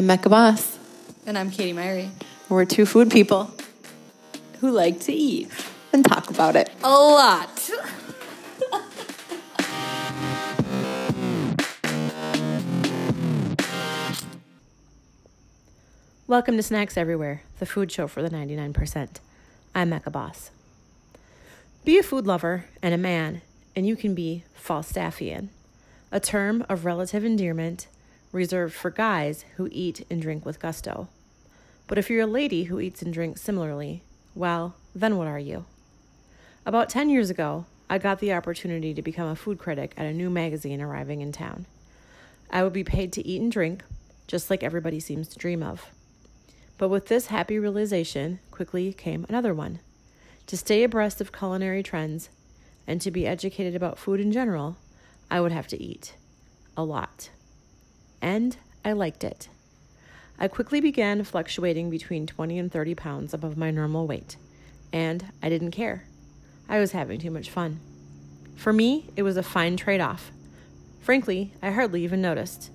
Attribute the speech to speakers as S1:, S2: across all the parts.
S1: I'm Mecca Bos.
S2: And I'm Katie Myrie.
S1: We're two food people
S2: Who like to eat
S1: and talk about it.
S2: a lot.
S3: Welcome to Snacks Everywhere, the food show for the 99%. I'm Mecca Bos. Be a food lover and a man, and you can be Falstaffian, a term of relative endearment reserved for guys who eat and drink with gusto. But if you're a lady who eats and drinks similarly, well, then what are you? About 10 years ago, I got the opportunity to become a food critic at a new magazine arriving in town. I would be paid to eat and drink, just like everybody seems to dream of. But with this happy realization quickly came another one. To stay abreast of culinary trends and to be educated about food in general, I would have to eat. A lot. And I liked it. I quickly began fluctuating between 20 and 30 pounds above my normal weight, and I didn't care. I was having too much fun. For me, it was a fine trade off. Frankly, I hardly even noticed.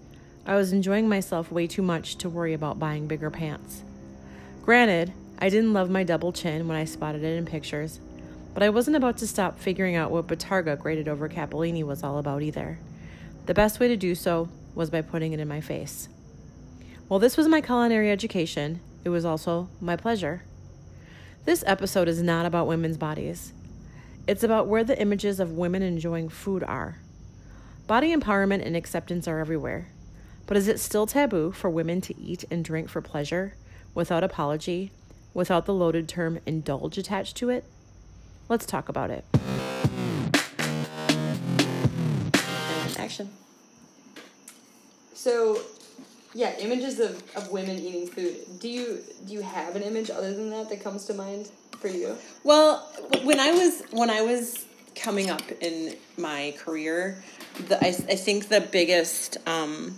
S3: I was enjoying myself way too much to worry about buying bigger pants. Granted, I didn't love my double chin when I spotted it in pictures, but I wasn't about to stop figuring out what Bottarga graded over Capellini was all about either. The best way to do so was by putting it in my face. While this was my culinary education, it was also my pleasure. This episode is not about women's bodies. It's about where the images of women enjoying food are. Body empowerment and acceptance are everywhere. But is it still taboo for women to eat and drink for pleasure, without apology, without the loaded term indulge attached to it? Let's talk about it.
S2: So, yeah, images of, of women eating food. Do you do you have an image other than that that comes to mind for you?
S1: Well, when I was when I was coming up in my career, the, I, I think the biggest um,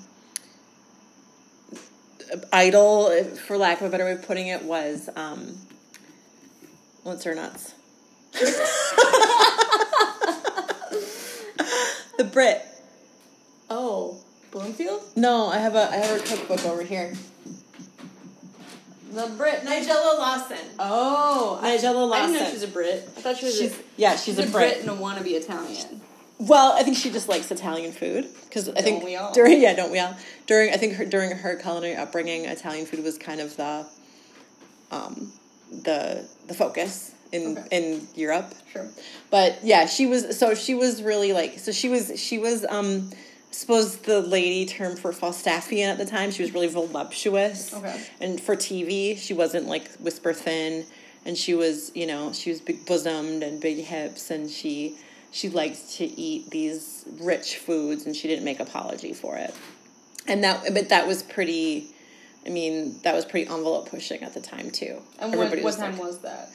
S1: idol, for lack of a better way of putting it, was um, what's her nuts? the Brit.
S2: Oh, Bloomfield?
S1: No, I have a I have her cookbook over here.
S2: The Brit.
S1: Nigella Lawson.
S2: Oh,
S1: Nigella
S2: I didn't know
S1: Lawson.
S2: she was a Brit. I thought she was
S1: She's
S2: a,
S1: yeah, she's,
S2: she's
S1: a Brit.
S2: and a wannabe Italian.
S1: Well, I think she just likes Italian food because I think
S2: we all?
S1: during yeah, don't we all? During I think her during her culinary upbringing, Italian food was kind of the um the the focus in
S2: Okay.
S1: in Europe.
S2: Sure.
S1: But yeah, she was so she was really like so she was she was um suppose the lady term for Falstaffian at the time. She was really voluptuous.
S2: Okay.
S1: And for TV, she wasn't like whisper thin, and she was you know she was big bosomed and big hips, and she she liked to eat these rich foods, and she didn't make apology for it. And that but that was pretty. I mean, that was pretty envelope pushing at the time too.
S2: And
S1: Everybody
S2: what, what
S1: like-
S2: time was that?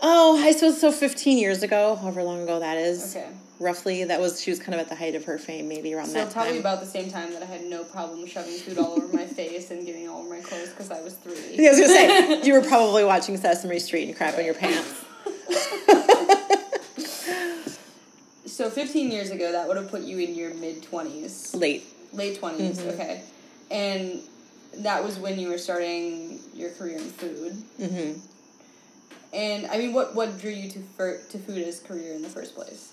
S1: Oh, I suppose so. Fifteen years ago, however long ago that is.
S2: Okay.
S1: Roughly, that was she was kind of at the height of her fame, maybe around
S2: So
S1: that So
S2: probably
S1: time.
S2: about the same time that I had no problem shoving food all over my face and getting all over my clothes because I was three.
S1: Yeah, I was gonna say you were probably watching Sesame Street and crapping your pants.
S2: So 15 years ago, that would have put you in your mid 20s,
S1: Late.
S2: late 20s,
S1: Mm-hmm.
S2: okay. And that was when you were starting your career in food.
S1: Mm-hmm.
S2: And I mean, what what drew you to fir- to food as career in the first place?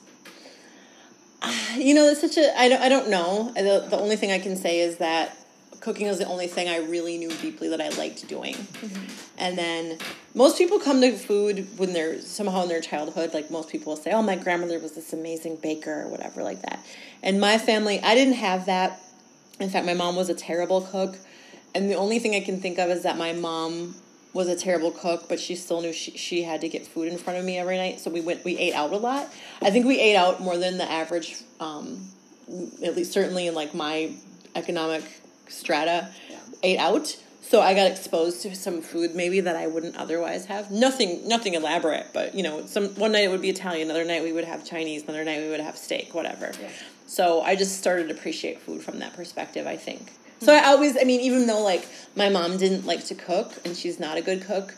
S1: You know, it's such a I don't I don't know. The the only thing I can say is that cooking is the only thing I really knew deeply that I liked doing. Mm-hmm. And then most people come to food when they're somehow in their childhood. Like most people will say, "Oh, my grandmother was this amazing baker" or whatever like that. And my family, I didn't have that. In fact, my mom was a terrible cook, and the only thing I can think of is that my mom was a terrible cook, but she still knew she, she had to get food in front of me every night. So we went we ate out a lot. I think we ate out more than the average um, at least certainly in like my economic strata,
S2: Yeah.
S1: ate out. So I got exposed to some food maybe that I wouldn't otherwise have. Nothing, nothing elaborate, but you know, some one night it would be Italian, another night we would have Chinese, another night we would have steak, whatever.
S2: Yeah.
S1: So I just started to appreciate food from that perspective. I think. So I always, I mean, even though like my mom didn't like to cook and she's not a good cook,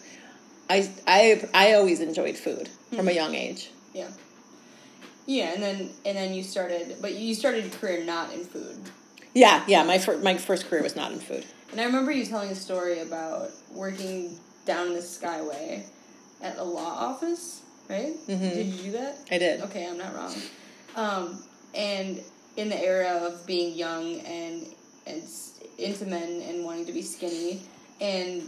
S1: I I I always enjoyed food from a young age.
S2: Yeah. Yeah, and then and then you started, but you started your career not in food.
S1: Yeah, yeah. My fir- my first career was not in food.
S2: And I remember you telling a story about working down the Skyway at a law office, right?
S1: Mm-hmm.
S2: Did you do that?
S1: I did.
S2: Okay, I'm not wrong. Um, and in the era of being young and and s- into men and wanting to be skinny, and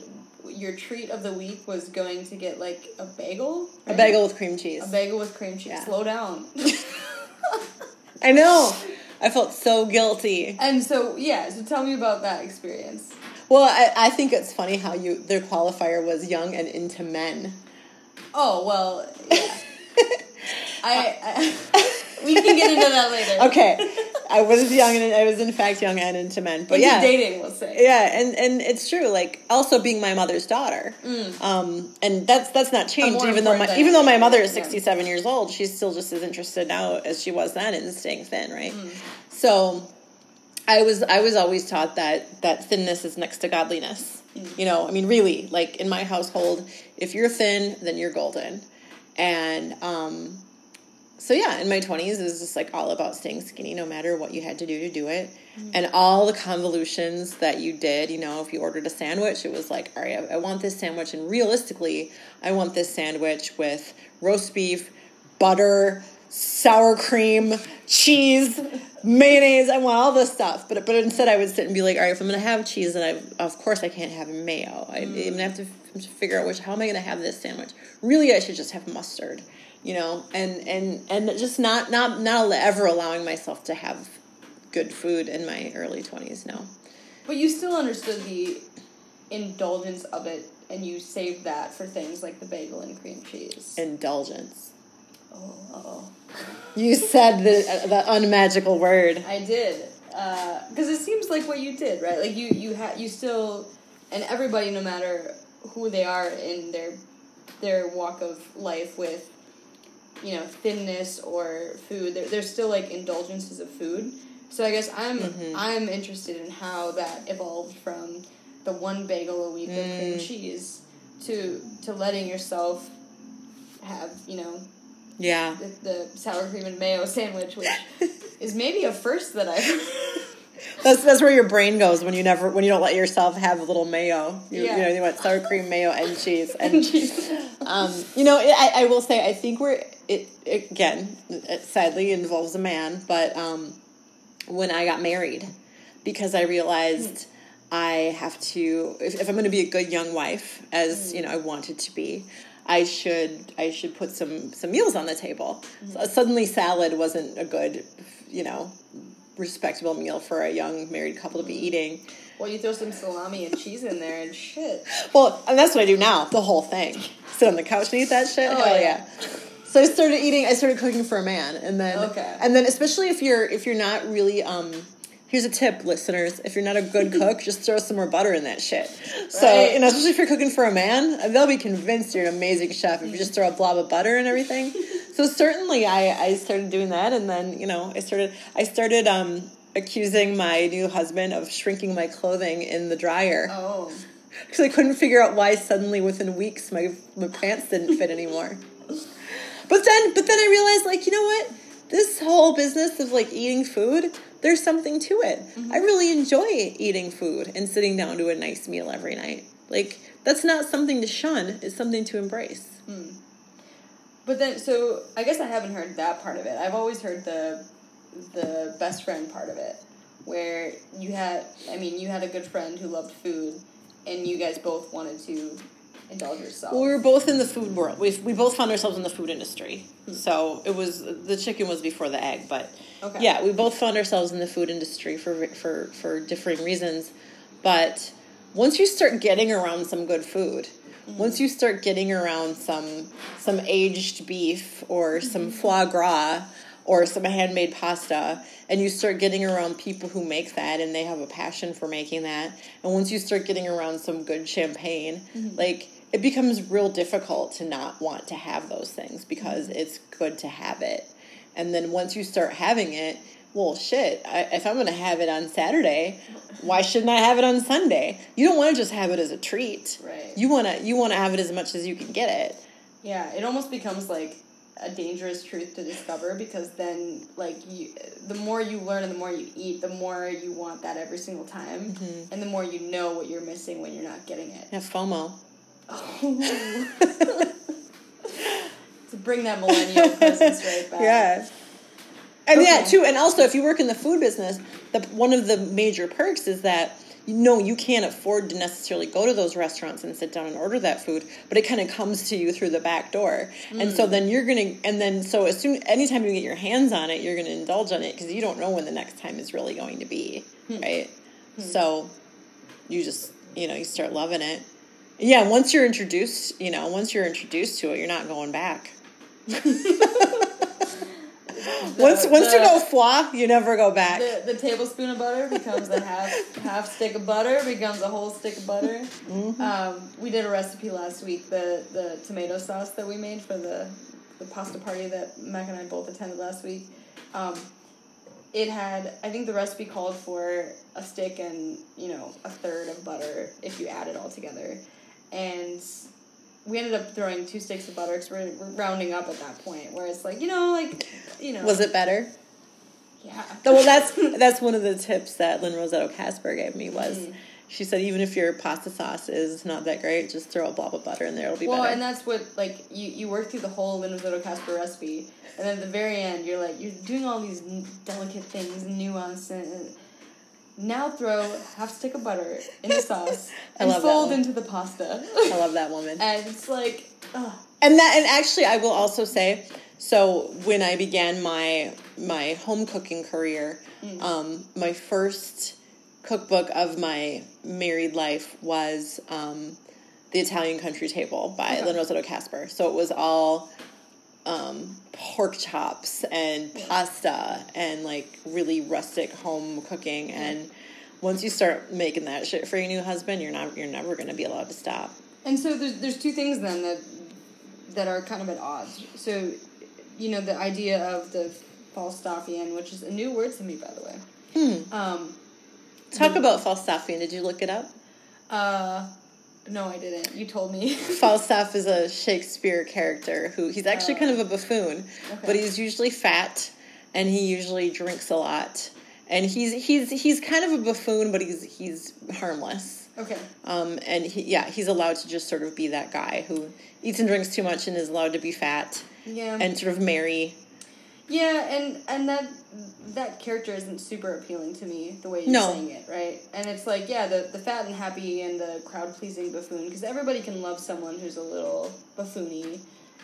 S2: your treat of the week was going to get like a bagel.
S1: A bagel with cream cheese.
S2: A bagel with cream cheese.
S1: Yeah.
S2: Slow down.
S1: I know. I felt so guilty.
S2: and so yeah, so tell me about that experience.
S1: Well, I, I think it's funny how you their qualifier was young and into men.
S2: Oh well, yeah. I, I we can get into that later.
S1: Okay, I was young and I was in fact young and into men. But
S2: Into
S1: yeah,
S2: dating, we'll say.
S1: yeah, and and it's true. Like also being my mother's daughter, um, and that's that's not changed. Even though my even though my mother is sixty seven years old, she's still just as interested now as she was then in staying thin, right?
S2: Mm.
S1: So, I was I was always taught that that thinness is next to godliness.
S2: Mm.
S1: You know, I mean, really, like in my household, if you're thin, then you're golden, and um, so yeah, in my twenties, it was just like all about staying skinny, no matter what you had to do to do it, mm-hmm. and all the convolutions that you did. You know, if you ordered a sandwich, it was like, all right, I, I want this sandwich, and realistically, I want this sandwich with roast beef, butter, sour cream, cheese, mayonnaise. I want all this stuff, but but instead, I would sit and be like, all right, if I'm gonna have cheese, then I of course I can't have mayo. I, I'm gonna mm. have to, f- figure out which how am I gonna have this sandwich. Really, I should just have mustard you know and and and just not not not ever allowing myself to have good food in my early 20s no
S2: But you still understood the indulgence of it, and you saved that for things like the bagel and cream cheese.
S1: indulgence
S2: oh, oh.
S1: you said the uh, the unmagical word
S2: I did, uh, because it seems like what you did, right? Like you, you had, you still, and everybody, no matter who they are in their their walk of life with, you know, thinness or food, there, there's still like indulgences of food. So I guess I'm I'm interested in how that evolved from the one bagel a week with cream cheese to to letting yourself have you know
S1: yeah
S2: the, the sour cream and mayo sandwich, which is maybe a first that I've.
S1: that's that's where your brain goes when you never when you don't let yourself have a little mayo you,
S2: Yeah.
S1: you know you want sour cream mayo and cheese and um, you know I, I will say i think we're it, it again it sadly involves a man but um, when i got married because i realized i have to if, if i'm going to be a good young wife as mm. you know i wanted to be i should i should put some some meals on the table mm. so suddenly salad wasn't a good you know respectable meal for a young married couple to be mm. eating
S2: well, you throw some salami and cheese in there and shit.
S1: well, and that's what I do now. The whole thing. Sit on the couch and eat that shit.
S2: Oh,
S1: Hell
S2: yeah.
S1: yeah. So I started eating. I started cooking for a man, and then
S2: Okay.
S1: and then especially if you're if you're not really um. Here's a tip, listeners. If you're not a good cook, just throw some more butter in that shit. So,
S2: Right.
S1: you know, especially if you're cooking for a man, they'll be convinced you're an amazing chef if you just throw a blob of butter and everything. so certainly I, I started doing that and then, you know, I started I started um accusing my new husband of shrinking my clothing in the dryer
S2: Oh,
S1: because I couldn't figure out why suddenly within weeks my my pants didn't fit anymore. But then, but then I realized, like, you know what? This whole business of like eating food, there's something to it. Mm-hmm. I really enjoy eating food and sitting down to a nice meal every night. Like, that's not something to shun; it's something to embrace. Hmm.
S2: but then so I guess I haven't heard that part of it. I've always heard the the best friend part of it, where you had. I mean, you had a good friend who loved food, and you guys both wanted to indulge yourself.
S1: Well, we were both in the food world. We we both found ourselves in the food industry. Hmm. So it was the chicken was before the egg, but
S2: Okay.
S1: yeah, we both found ourselves in the food industry for for for differing reasons. But once you start getting around some good food, hmm. once you start getting around some some aged beef or some hmm. foie gras or some handmade pasta and you start getting around people who make that and they have a passion for making that. And once you start getting around some good champagne mm-hmm. like it becomes real difficult to not want to have those things because mm-hmm. it's good to have it. And then once you start having it well shit I, if i'm going to have it on saturday why shouldn't i have it on sunday? You don't want to just have it as a treat.
S2: Right.
S1: you want to you want to have it as much as you can get it.
S2: Yeah, it almost becomes like a dangerous truth to discover because then like you the more you learn and the more you eat the more you want that every single time
S1: Mm-hmm.
S2: and the more you know what you're missing when you're not getting it
S1: Yeah, FOMO. oh.
S2: to bring that millennial presence right back
S1: Yeah. And yeah, too. And also, if you work in the food business, the one of the major perks is that know you can't afford to necessarily go to those restaurants and sit down and order that food, but it kind of comes to you through the back door. And so mm. then you're gonna, and then so as soon, anytime you get your hands on it, you're gonna indulge on it because you don't know when the next time is really going to be, hmm. right? Hmm. So you just, you know, you start loving it. Yeah, once you're introduced, you know, once you're introduced to it, you're not going back. once once you go foie, you never go back.
S2: the, the tablespoon of butter becomes a half half stick of butter becomes a whole stick of butter.
S1: Mm-hmm.
S2: Um, we did a recipe last week the the tomato sauce that we made for the the pasta party that Mac and I both attended last week. Um, it had I think the recipe called for a stick and you know a third of butter if you add it all together, and we ended up throwing two sticks of butter because we're, we're rounding up at that point where it's like you know like you know
S1: Was it better?
S2: yeah
S1: Well, that's that's one of the tips that Lynne Rossetto Kasper gave me was
S2: Mm-hmm.
S1: she said even if your pasta sauce is not that great, just throw a blob of butter in there; it'll be
S2: Well,
S1: better.
S2: and that's what like you you work through the whole Linda's Casper recipe, and then at the very end you're like you're doing all these delicate things, nuance, and now throw half stick of butter in the sauce and fold into the pasta,
S1: I love that woman.
S2: and it's like, ugh.
S1: and that and actually i will also say so when i began my my home cooking career
S2: Mm.
S1: um, my first cookbook of my married life was um, the italian country table by
S2: Okay.
S1: Lynne Rossetto Kasper so it was all um, pork chops and pasta and like really rustic home cooking and once you start making that shit for your new husband you're not you're never to be allowed to stop
S2: And so there's there's two things then that that are kind of at odds. So, you know, the idea of the Falstaffian, which is a new word to me, by the way.
S1: Hmm.
S2: Um,
S1: talk about falstaffian did you look it up
S2: uh, no, I didn't. You told me.
S1: Falstaff is a Shakespeare character who he's actually kind of a buffoon, but he's usually fat and he usually drinks a lot. And he's he's he's kind of a buffoon, but he's he's harmless.
S2: okay.
S1: Um, and he, yeah, he's allowed to just sort of be that guy who eats and drinks too much and is allowed to be fat
S2: Yeah.
S1: and sort of marry.
S2: Yeah, and and that that character isn't super appealing to me the way you're
S1: No.
S2: saying it, right? And it's like, yeah, the the fat and happy and the crowd pleasing buffoon because everybody can love someone who's a little buffoony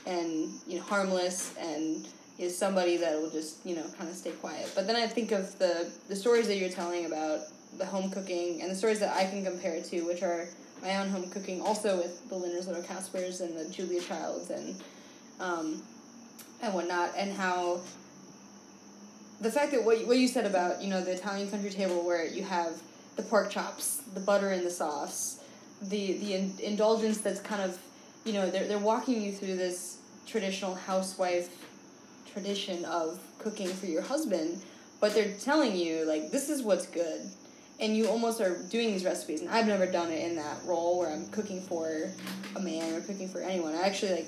S2: and you know harmless and is somebody that will just you know kind of stay quiet. But then I think of the the stories that you're telling about the home cooking and the stories that I can compare it to, which are my own home cooking, also with the Lynne Rossetto Kaspers and the Julia Childs and um, and whatnot, and how the fact that what you, what you said about you know the Italian country table where you have the pork chops, the butter in the sauce, the the in, indulgence that's kind of you know they're they're walking you through this traditional housewife tradition of cooking for your husband, but they're telling you like this is what's good. And you almost are doing these recipes, and I've never done it in that role where I'm cooking for a man or cooking for anyone. I actually like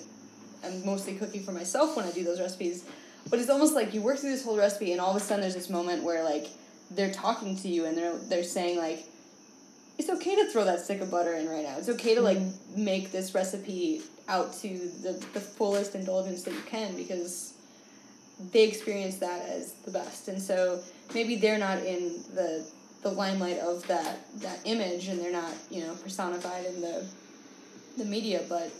S2: I'm mostly cooking for myself when I do those recipes. But it's almost like you work through this whole recipe and all of a sudden there's this moment where like they're talking to you and they're they're saying like it's okay to throw that stick of butter in right now. It's okay to like mm-hmm. make this recipe out to the, the fullest indulgence that you can because they experience that as the best. And so maybe they're not in the the limelight of that that image and they're not, you know, personified in the the media, but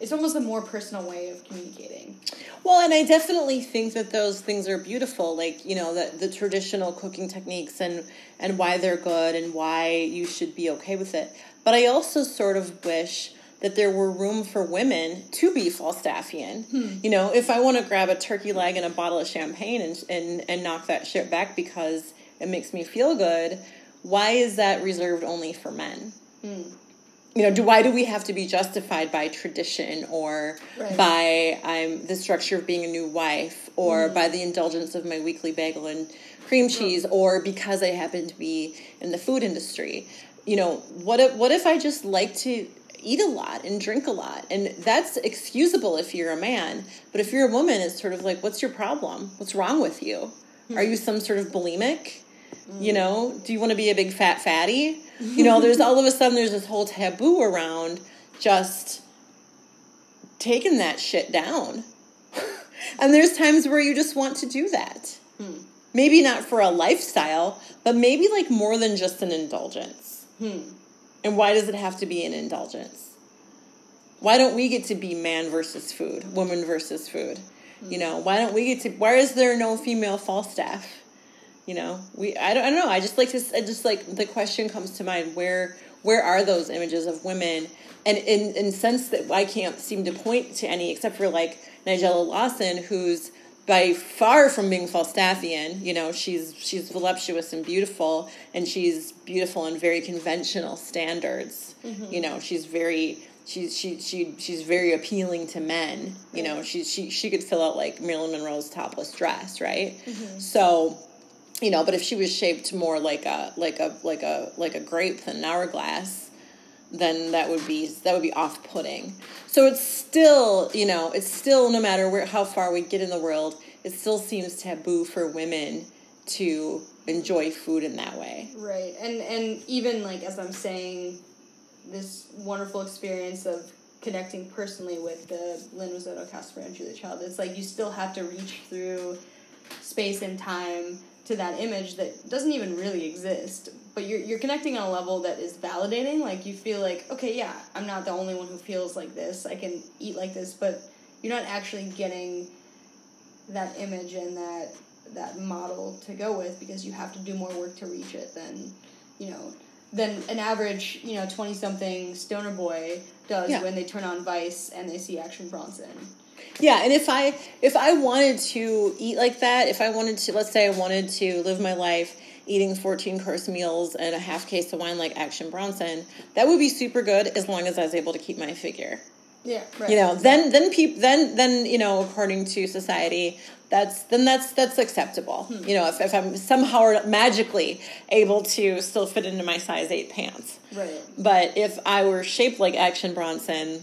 S2: it's almost a more personal way of communicating.
S1: Well, and I definitely think that those things are beautiful, like you know the the traditional cooking techniques and and why they're good and why you should be okay with it. But I also sort of wish that there were room for women to be Falstaffian. Hmm. You know, if I want to grab a turkey leg and a bottle of champagne and and and knock that shit back because it makes me feel good, why is that reserved only for men? Hmm. You know, do why do we have to be justified by tradition or
S2: Right.
S1: by I'm the structure of being a new wife or
S2: Mm.
S1: by the indulgence of my weekly bagel and cream cheese or because I happen to be in the food industry? You know, what if what if I just like to eat a lot and drink a lot. And that's excusable if you're a man. But if you're a woman, it's sort of like, what's your problem? What's wrong with you? Are hmm. you some sort of bulimic? You mm. know, do you want to be a big fat fatty? You know, there's all of a sudden there's this whole taboo around just taking that shit down. and there's times where you just want to do that. Hmm. Maybe not for a lifestyle, but maybe like more than just an indulgence. Hmm. And why does it have to be an indulgence? Why don't we get to be man versus food, woman versus food? Hmm. You know, why don't we get to? Why is there no female Falstaff? You know, we I don't, I don't know. I just like to. I just like the question comes to mind. Where where are those images of women? And in in sense that I can't seem to point to any except for like Nigella Lawson, who's by far from being Falstaffian. You know, she's she's voluptuous and beautiful, and she's beautiful in very conventional standards. Mm-hmm. You know, she's very she's she she she's very appealing to men. You know, she she she could fill out like Marilyn Monroe's topless dress, right? Mm-hmm. So, you know, but if she was shaped more like a like a like a like a grape than an hourglass, then that would be that would be off putting. So it's still, you know, it's still no matter where how far we get in the world, it still seems taboo for women to enjoy food in that way.
S2: Right, and and even like as I'm saying, this wonderful experience of connecting personally with the Lynne Rossetto, Kasper, and Julia Child. It's like you still have to reach through space and time to that image that doesn't even really exist. But you're you're connecting on a level that is validating. Like you feel like, okay, yeah, I'm not the only one who feels like this. I can eat like this, but you're not actually getting that image and that that model to go with because you have to do more work to reach it than you know than an average you know 20 something stoner boy does
S1: Yeah.
S2: when they turn on vice and they see action bronson
S1: Yeah, and if I if I wanted to eat like that, if I wanted to, let's say I wanted to live my life eating 14 course meals and a half case of wine like Action Bronson, that would be super good as long as I was able to keep my figure.
S2: yeah right
S1: You know, then then peop, then then you know, according to society, that's then that's that's acceptable. Hmm. You know, if, if I'm somehow magically able to still fit into my size eight pants.
S2: right
S1: But if I were shaped like Action Bronson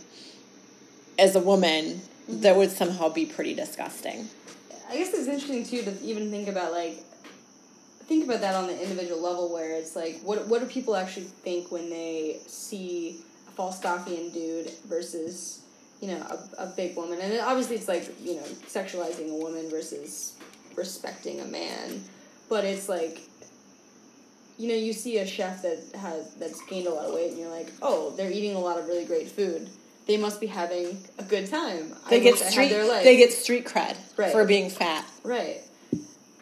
S1: as a woman, that would somehow be pretty disgusting.
S2: I guess it's interesting too to even think about like think about that on the individual level where it's like what what do people actually think when they see a Falstaffian dude versus you know a, a big woman? And it, obviously it's like you know sexualizing a woman versus respecting a man. But it's like you know you see a chef that has that's gained a lot of weight and you're like oh they're eating a lot of really great food they must be having a good time
S1: They
S2: I
S1: get
S2: wish I had
S1: street they get street cred
S2: Right.
S1: for being fat.
S2: Right.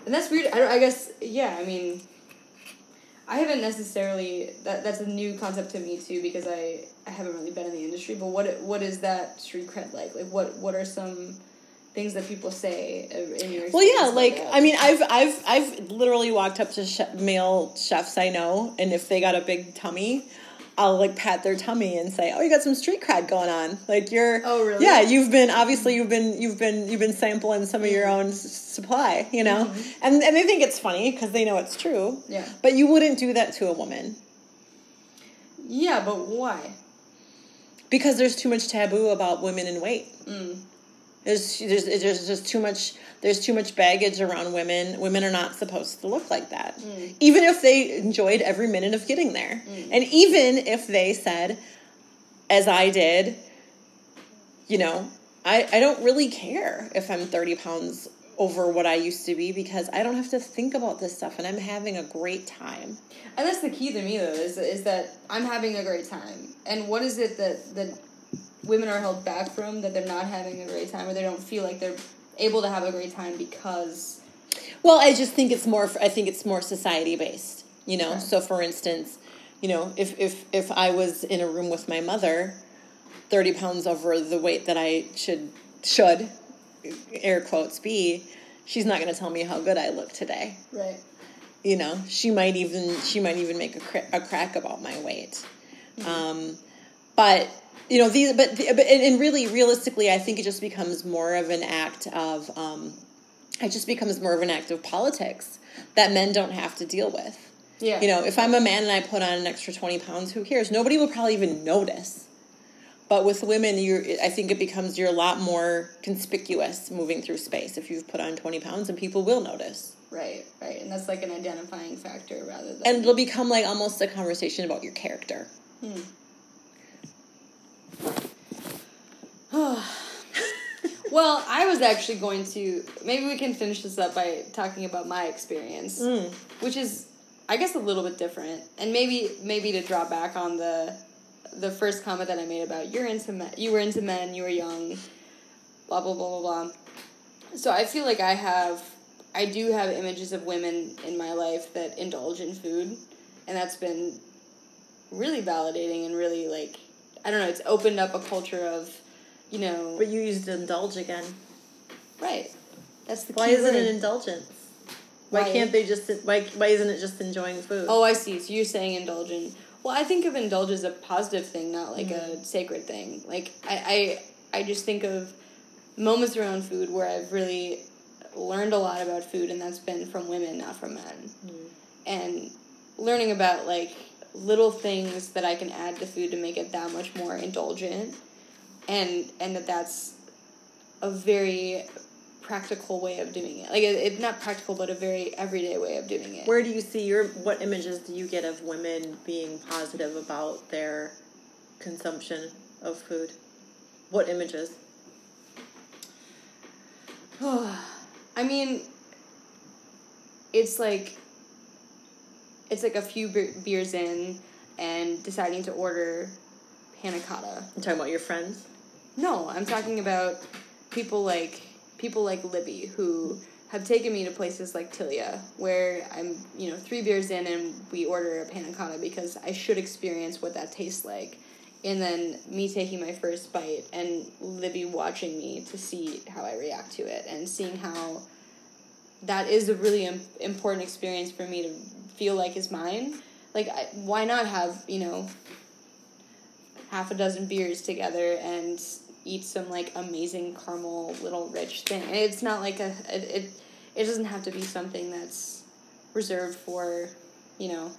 S2: And that's weird. I, don't- I guess, yeah, I mean, I haven't necessarily, that that's a new concept to me too because I, I haven't really been in the industry, but what what is that street cred like? Like, what, what are some things that people say in your
S1: Well, yeah, like
S2: that?
S1: I mean, I've I've I've literally walked up to chef, male chefs I know, and if they got a big tummy, I'll like pat their tummy and say, "Oh, you got some street cred going on. Like you're,
S2: Oh, really?
S1: Yeah, you've been obviously you've been you've been you've been sampling some of your
S2: Mm-hmm.
S1: own s- supply, you know, and and they think it's funny because they know it's true.
S2: Yeah.
S1: but you wouldn't do that to a woman
S2: Yeah, but why?
S1: because there's too much taboo about women and weight.
S2: Mm.
S1: There's, there's there's just too much there's too much baggage around women. Women are not supposed to look like that.
S2: Mm.
S1: Even if they enjoyed every minute of getting there. And even if they said as I did, you know, I, I don't really care if I'm 30 pounds over what I used to be because I don't have to think about this stuff and I'm having a great time.
S2: And that's the key to me though is is that I'm having a great time. And what is it that that women are held back from that they're not having a great time or they don't feel like they're able to have a great time because
S1: Well, I just think it's more. I think it's more society based. You know.
S2: Okay.
S1: So, for instance, you know, if if if I was in a room with my mother, thirty pounds over the weight that I should should, air quotes be, she's not going to tell me how good I look today.
S2: right.
S1: You know, she might even she might even make a, cra- a crack about my weight. Um, but you know these, but but and, really realistically, I think it just becomes more of an act of. Um, it just becomes more of an act of politics that men don't have to deal with.
S2: Yeah.
S1: You know, if I'm a man and I put on an extra 20 pounds, who cares? Nobody will probably even notice. But with women, you I think it becomes you're a lot more conspicuous moving through space if you've put on 20 pounds and people will notice.
S2: Right, right. And that's like an identifying factor rather than
S1: And it'll become like almost a conversation about your character.
S2: Well, I was actually going to maybe we can finish this up by talking about my experience, mm. which is I guess a little bit different, and maybe maybe to draw back on the the first comment that I made about you're into men, you were into men, you were young, blah blah blah blah blah. So I feel like I have I do have images of women in my life that indulge in food, and that's been really validating and really like I don't know. It's opened up a culture of you know
S1: But you used indulge again.
S2: Right. That's the
S1: Why isn't
S2: word.
S1: it indulgence? Why,
S2: Why-
S1: can't they just why why isn't it just enjoying food?
S2: Oh, I see. So you're saying indulgent. Well, I think of indulge as a positive thing, not like
S1: Mm-hmm.
S2: a sacred thing. Like I, I, I just think of moments around food where I've really learned a lot about food, and that's been from women, not from men.
S1: Mm.
S2: And learning about like little things that I can add to food to make it that much more indulgent, and and that that's a very practical way of doing it. Like it, it not practical, but a very everyday way of doing it.
S1: Where do you see your what images do you get of women being positive about their consumption of food? What images?
S2: I mean, it's like it's like a few beers in and deciding to order panna cotta.
S1: I'm talking about your friends.
S2: No, I'm talking about people like people like Libby who have taken me to places like Tilia where I'm, you know, three beers in and we order a panna cotta because I should experience what that tastes like. And then me taking my first bite and Libby watching me to see how I react to it and seeing how that is a really Im- important experience for me to feel like is mine. Like, I, why not have, you know, half a dozen beers together and eat some like amazing caramel little rich thing. It's not like a it, it it doesn't have to be something that's reserved for, you know,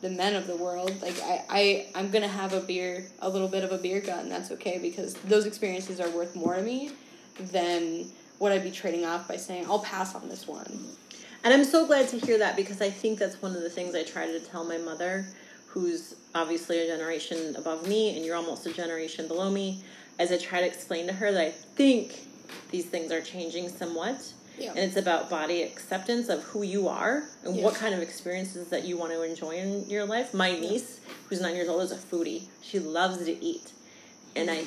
S2: the men of the world. Like I, I I'm gonna have a beer a little bit of a beer gut and that's okay because those experiences are worth more to me than what I'd be trading off by saying I'll pass on this one.
S1: And I'm so glad to hear that because I think that's one of the things I try to tell my mother, who's obviously a generation above me and you're almost a generation below me, as I try to explain to her that I think these things are changing somewhat.
S2: Yeah.
S1: And it's about body acceptance of who you are and what kind of experiences that you want to enjoy in your life. My niece, who's nine years old, is a foodie. She loves to eat. And I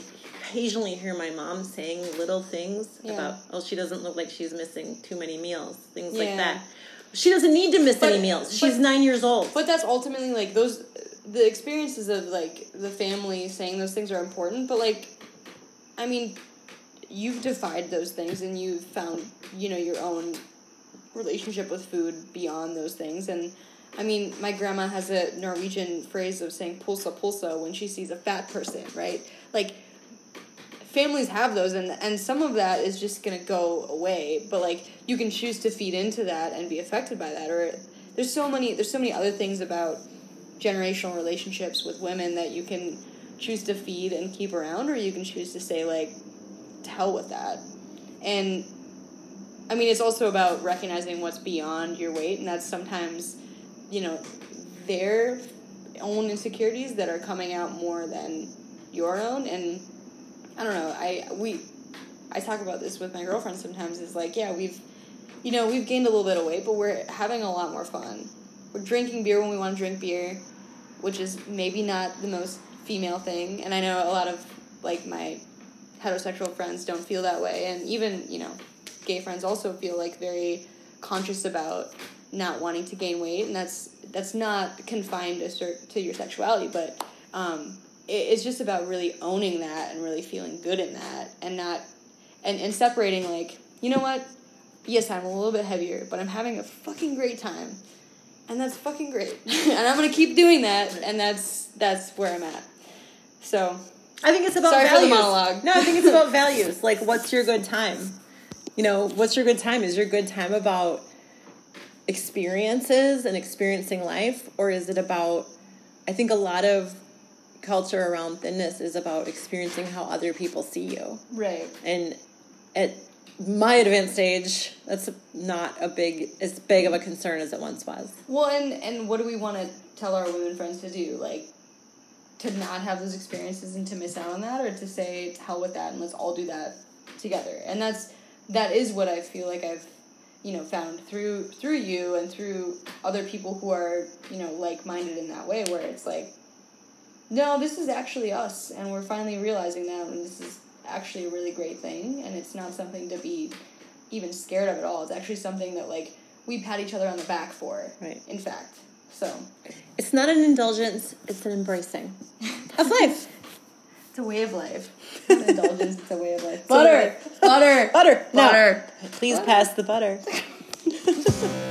S1: occasionally hear my mom saying little things
S2: Yeah.
S1: about, oh, she doesn't look like she's missing too many meals, things
S2: Yeah.
S1: like that. She doesn't need to miss
S2: But-
S1: any meals. She's
S2: but-
S1: nine years old.
S2: But that's ultimately like those the experiences of like the family saying those things are important, but like I mean you've defied those things and you've found, you know, your own relationship with food beyond those things and I mean, my grandma has a Norwegian phrase of saying pulsa pulsa when she sees a fat person, right? Like families have those and and some of that is just going to go away, but like you can choose to feed into that and be affected by that or there's so many there's so many other things about generational relationships with women that you can choose to feed and keep around or you can choose to say like to hell with that. And I mean it's also about recognizing what's beyond your weight and that's sometimes you know their own insecurities that are coming out more than your own and I don't know. I we I talk about this with my girlfriend sometimes. Is like, yeah, we've you know we've gained a little bit of weight, but we're having a lot more fun. We're drinking beer when we want to drink beer, which is maybe not the most female thing. And I know a lot of like my heterosexual friends don't feel that way, and even you know gay friends also feel like very conscious about not wanting to gain weight, and that's that's not confined to to your sexuality, but um, it's just about really owning that and really feeling good in that, and not and and separating like you know what, yes, I'm a little bit heavier, but I'm having a fucking great time, and that's fucking great, and I'm gonna keep doing that, and that's that's where I'm at. So
S1: I think it's about
S2: Sorry for the
S1: values.
S2: monologue.
S1: No, I think it's about values. Like, what's your good time? You know, what's your good time? Is your good time about experiences and experiencing life, or is it about? I think a lot of culture around thinness is about experiencing how other people see you.
S2: Right.
S1: And at my advanced stage, that's not a big as big of a concern as it once was.
S2: Well, and and what do we want to tell our women friends to do? Like to not have those experiences and to miss out on that, or to say to hell with that and let's all do that together. And that's that is what I feel like I've you know found through through you and through other people who are you know like minded in that way, where it's like, no, this is actually us, and we're finally realizing that, and this is actually a really great thing, and it's not something to be even scared of at all. It's actually something that like we pat each other on the back for.
S1: Right.
S2: In fact, so
S1: It's not an indulgence, it's an embracing of life.
S2: it's a way of life. It's indulgence. It's a way of life.
S1: Butter.
S2: butter,
S1: Butter. No.
S2: butter.
S1: Please
S2: Butter.
S1: pass the butter.